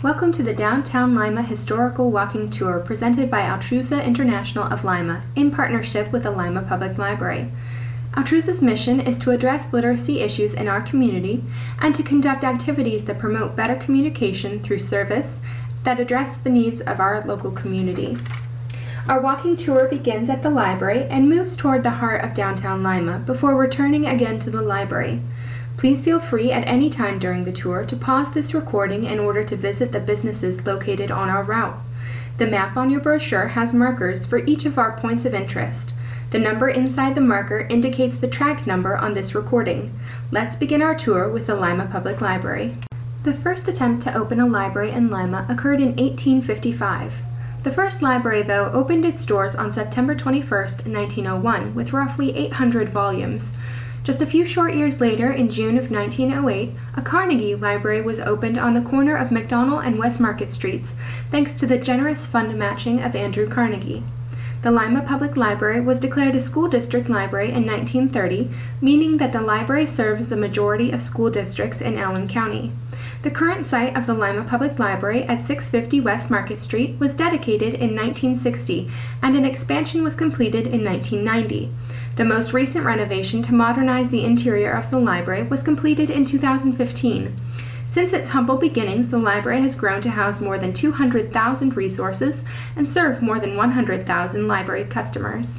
Welcome to the Downtown Lima Historical Walking Tour presented by Altrusa International of Lima in partnership with the Lima Public Library. Altrusa's mission is to address literacy issues in our community and to conduct activities that promote better communication through service that address the needs of our local community. Our walking tour begins at the library and moves toward the heart of downtown Lima before returning again to the library. Please feel free at any time during the tour to pause this recording in order to visit the businesses located on our route. The map on your brochure has markers for each of our points of interest. The number inside the marker indicates the track number on this recording. Let's begin our tour with the Lima Public Library. The first attempt to open a library in Lima occurred in 1855. The first library, though, opened its doors on September 21, 1901, with roughly 800 volumes. Just a few short years later, in June of 1908, a Carnegie Library was opened on the corner of McDonel and West Market Streets, thanks to the generous fund matching of Andrew Carnegie. The Lima Public Library was declared a school district library in 1930, meaning that the library serves the majority of school districts in Allen County. The current site of the Lima Public Library at 650 West Market Street was dedicated in 1960, and an expansion was completed in 1990. The most recent renovation to modernize the interior of the library was completed in 2015. Since its humble beginnings, the library has grown to house more than 200,000 resources and serve more than 100,000 library customers.